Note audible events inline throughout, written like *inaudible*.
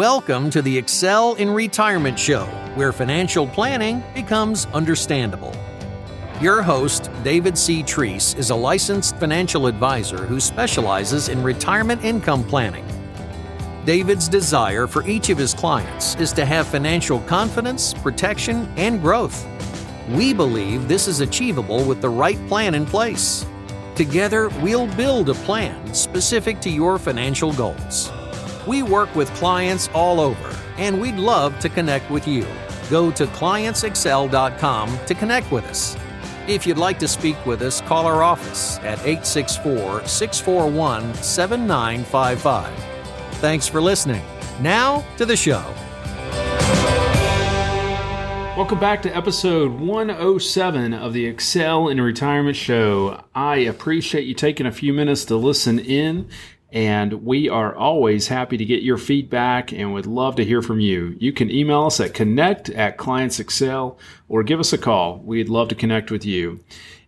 Welcome to the Excel in Retirement Show, where financial planning becomes understandable. Your host, David C. Treese, is a licensed financial advisor who specializes in retirement income planning. David's desire for each of his clients is to have financial confidence, protection, and growth. We believe this is achievable with the right plan in place. Together, we'll build a plan specific to your financial goals. We work with clients all over, and we'd love to connect with you. Go to clientsexcel.com to connect with us. If you'd like to speak with us, call our office at 864 641 7955. Thanks for listening. Now to the show. Welcome back to episode 107 of the Excel in Retirement Show. I appreciate you taking a few minutes to listen in and we are always happy to get your feedback and would love to hear from you. You can email us at connect at Clients Excel or give us a call. We'd love to connect with you.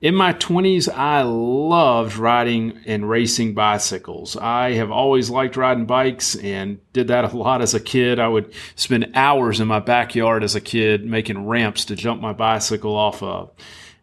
In my 20s, I loved riding and racing bicycles. I have always liked riding bikes and did that a lot as a kid. I would spend hours in my backyard as a kid making ramps to jump my bicycle off of.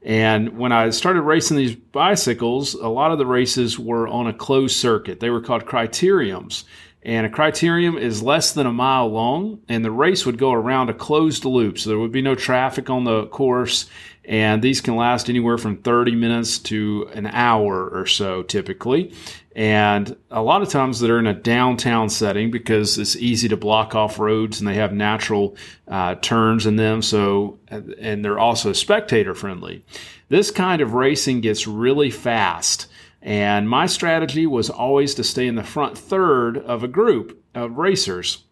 And when I started racing these bicycles, a lot of the races were on a closed circuit. They were called criteriums. And a criterium is less than a mile long, and the race would go around a closed loop. So there would be no traffic on the course, and these can last anywhere from 30 minutes to an hour or so typically. And a lot of times they're in a downtown setting because it's easy to block off roads and they have natural uh, turns in them. So, and they're also spectator friendly. This kind of racing gets really fast. And my strategy was always to stay in the front third of a group of racers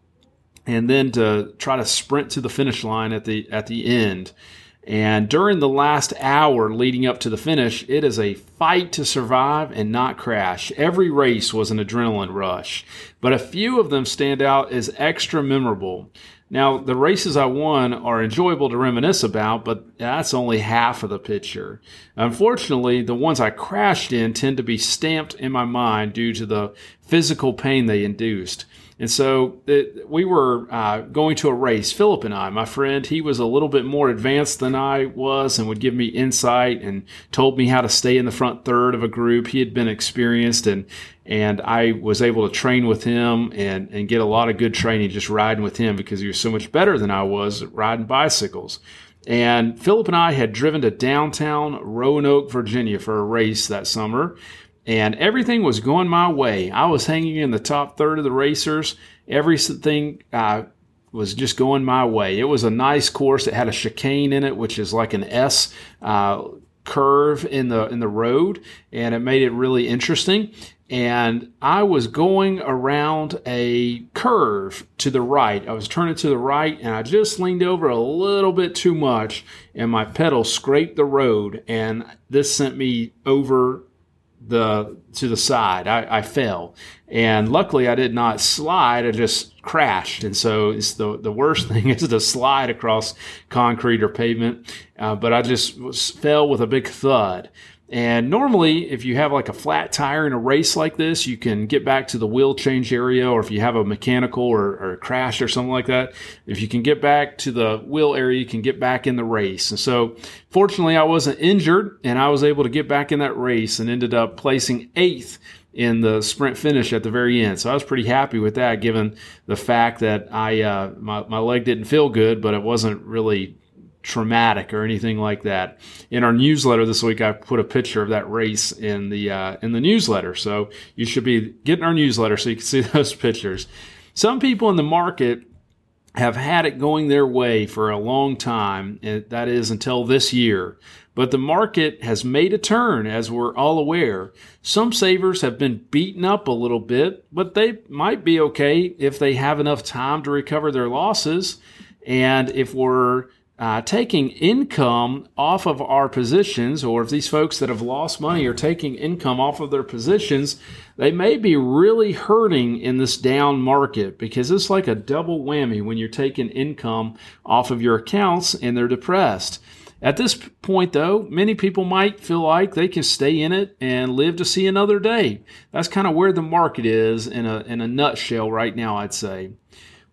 and then to try to sprint to the finish line at the, at the end. And during the last hour leading up to the finish, it is a fight to survive and not crash. Every race was an adrenaline rush, but a few of them stand out as extra memorable. Now, the races I won are enjoyable to reminisce about, but that's only half of the picture. Unfortunately, the ones I crashed in tend to be stamped in my mind due to the physical pain they induced. And so it, we were uh, going to a race, Philip and I, my friend, he was a little bit more advanced than I was and would give me insight and told me how to stay in the front third of a group. He had been experienced and, and I was able to train with him and, and get a lot of good training just riding with him because he was so much better than I was riding bicycles. And Philip and I had driven to downtown Roanoke, Virginia for a race that summer and everything was going my way. I was hanging in the top third of the racers. Everything uh, was just going my way. It was a nice course. It had a chicane in it, which is like an S uh, curve in the in the road, and it made it really interesting. And I was going around a curve to the right. I was turning to the right, and I just leaned over a little bit too much, and my pedal scraped the road, and this sent me over the to the side. I, I, fell, and luckily I did not slide. I just crashed, and so it's the the worst *laughs* thing is to slide across concrete or pavement. Uh, but I just was, fell with a big thud, and normally, if you have like a flat tire in a race like this, you can get back to the wheel change area, or if you have a mechanical or, or a crash or something like that, if you can get back to the wheel area, you can get back in the race. And so, fortunately, I wasn't injured and I was able to get back in that race and ended up placing eighth in the sprint finish at the very end. So I was pretty happy with that, given the fact that I uh, my, my leg didn't feel good, but it wasn't really traumatic or anything like that. In our newsletter this week, I put a picture of that race in the uh, in the newsletter, so you should be getting our newsletter so you can *laughs* see those pictures. Some people in the market have had it going their way for a long time, and that is until this year. But the market has made a turn, as we're all aware. Some savers have been beaten up a little bit, but they might be okay if they have enough time to recover their losses. And if we're uh, taking income off of our positions, or if these folks that have lost money are taking income off of their positions, they may be really hurting in this down market because it's like a double whammy when you're taking income off of your accounts and they're depressed. At this point, though, many people might feel like they can stay in it and live to see another day. That's kind of where the market is in a, in a nutshell right now, I'd say.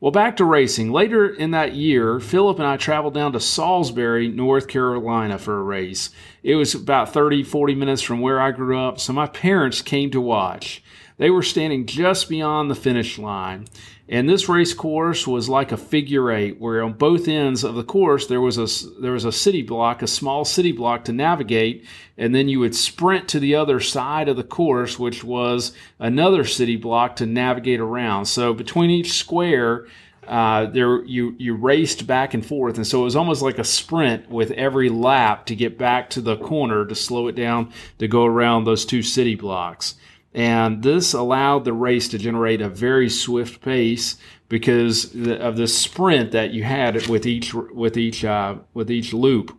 Well, back to racing. Later in that year, Philip and I traveled down to Salisbury, North Carolina for a race. It was about 30, 40 minutes from where I grew up, so my parents came to watch. They were standing just beyond the finish line. And this race course was like a figure eight, where on both ends of the course there was a there was a city block, a small city block to navigate, and then you would sprint to the other side of the course, which was another city block to navigate around. So between each square, uh, there you you raced back and forth, and so it was almost like a sprint with every lap to get back to the corner to slow it down to go around those two city blocks. And this allowed the race to generate a very swift pace because of the sprint that you had with each with each uh, with each loop.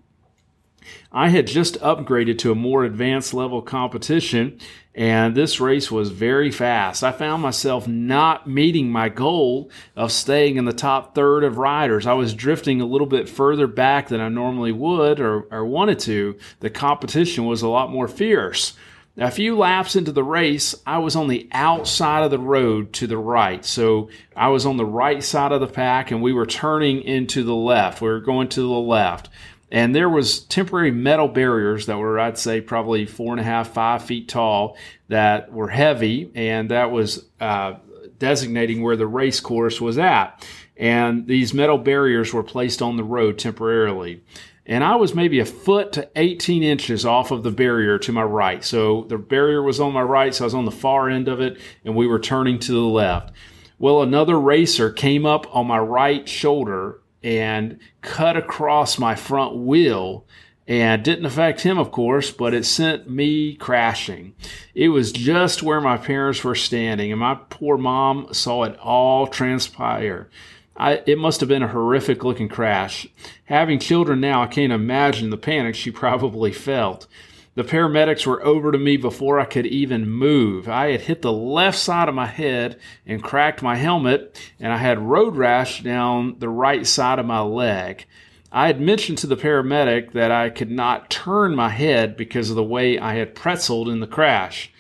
I had just upgraded to a more advanced level competition, and this race was very fast. I found myself not meeting my goal of staying in the top third of riders. I was drifting a little bit further back than I normally would or, or wanted to. The competition was a lot more fierce. Now, a few laps into the race, I was on the outside of the road to the right. So I was on the right side of the pack and we were turning into the left. We were going to the left. And there was temporary metal barriers that were, I'd say, probably four and a half, five feet tall that were heavy. And that was uh, designating where the race course was at. And these metal barriers were placed on the road temporarily and I was maybe a foot to 18 inches off of the barrier to my right. So the barrier was on my right, so I was on the far end of it, and we were turning to the left. Well, another racer came up on my right shoulder and cut across my front wheel and didn't affect him, of course, but it sent me crashing. It was just where my parents were standing, and my poor mom saw it all transpire. I, it must have been a horrific looking crash. Having children now, I can't imagine the panic she *laughs* probably felt. The paramedics were over to me before I could even move. I had hit the left side of my head and cracked my helmet, and I had road rash down the right side of my leg. I had mentioned to the paramedic that I could not turn my head because of the way I had pretzeled in the crash.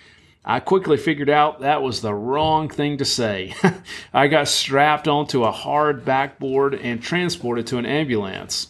I quickly figured out that was the wrong thing to say. *laughs* I got strapped onto a hard backboard and transported to an ambulance.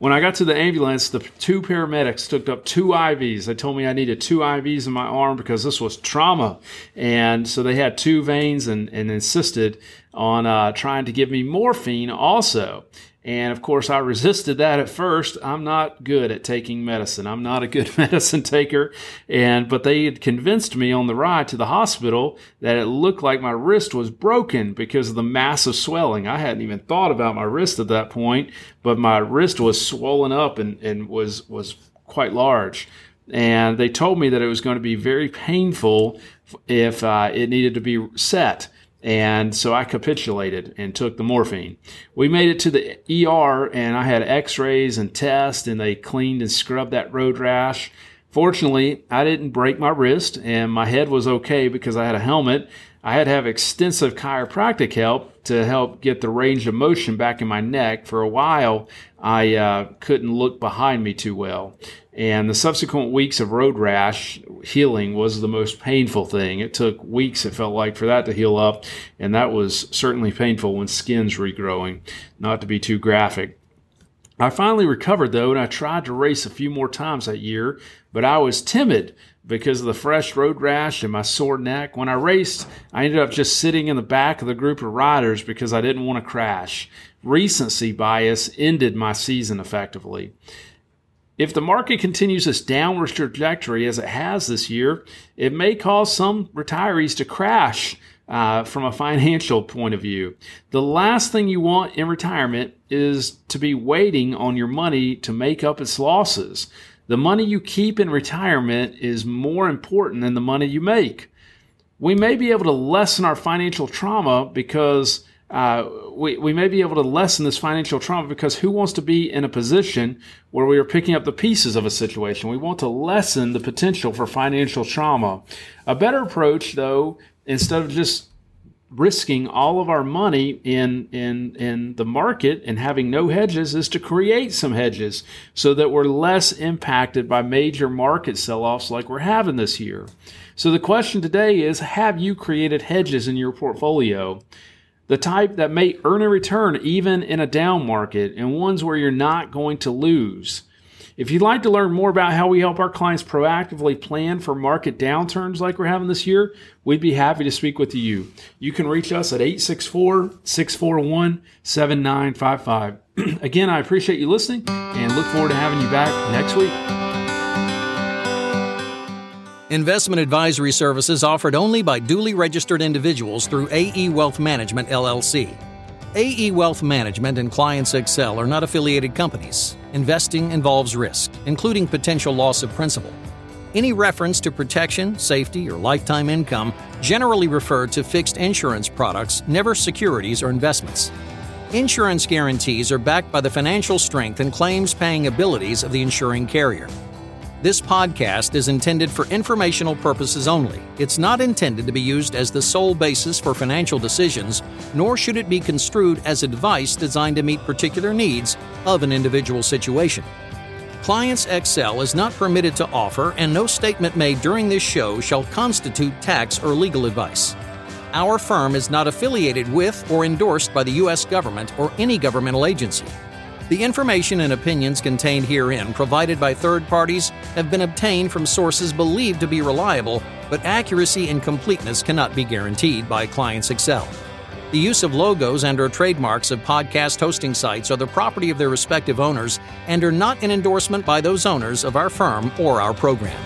When I got to the ambulance, the two paramedics took up two IVs. They told me I needed two IVs in my arm because this was trauma. And so they had two veins and, and insisted on uh, trying to give me morphine also. And of course, I resisted that at first. I'm not good at taking medicine. I'm not a good *laughs* medicine taker. And, but they had convinced me on the ride to the hospital that it looked like my wrist was broken because of the massive swelling. I hadn't even thought about my wrist at that point, but my wrist was swollen up and, and was, was quite large. And they told me that it was going to be very painful if uh, it needed to be set. And so I capitulated and took the morphine. We made it to the ER and I had x rays and tests, and they cleaned and scrubbed that road rash. Fortunately, I didn't break my wrist and my head was okay because I had a helmet. I had to have extensive chiropractic help to help get the range of motion back in my neck. For a while, I uh, couldn't look behind me too well. And the subsequent weeks of road rash healing was the most painful thing. It took weeks, it felt like, for that to heal up. And that was certainly painful when skin's regrowing, not to be too graphic. I finally recovered though, and I tried to race a few more times that year, but I was timid because of the fresh road rash and my sore neck. When I raced, I ended up just sitting in the back of the group of riders because I didn't want to crash. Recency bias ended my season effectively. If the market continues its downward trajectory as it has this year, it may cause some retirees to crash uh, from a financial point of view. The last thing you want in retirement is to be waiting on your money to make up its losses. The money you keep in retirement is more important than the money you make. We may be able to lessen our financial trauma because uh, we, we may be able to lessen this financial trauma because who wants to be in a position where we are picking up the pieces of a situation? We want to lessen the potential for financial trauma. A better approach, though, instead of just risking all of our money in in in the market and having no hedges is to create some hedges so that we're less impacted by major market sell-offs like we're having this year. So the question today is have you created hedges in your portfolio? The type that may earn a return even in a down market, and ones where you're not going to lose. If you'd like to learn more about how we help our clients proactively plan for market downturns like we're having this year, we'd be happy to speak with you. You can reach us at 864 641 7955. *clears throat* Again, I appreciate you listening and look forward to having you back next week. Investment advisory services offered only by duly registered individuals through AE Wealth Management LLC. AE Wealth Management and Clients Excel are not affiliated companies. Investing involves risk, including potential loss of principal. Any reference to protection, safety, or lifetime income generally refer to fixed insurance products, never securities or investments. Insurance guarantees are backed by the financial strength and claims paying abilities of the insuring carrier. This podcast is intended for informational purposes only. It's not intended to be used as the sole basis for financial decisions, nor should it be construed as advice designed to meet particular needs of an individual situation. Clients Excel is not permitted to offer, and no statement made during this show shall constitute tax or legal advice. Our firm is not affiliated with or endorsed by the U.S. government or any governmental agency. The information and opinions contained herein, provided by third parties, have been obtained from sources believed to be reliable, but accuracy and completeness cannot be guaranteed by Clients Excel. The use of logos and or trademarks of podcast hosting sites are the property of their respective owners and are not an endorsement by those owners of our firm or our program.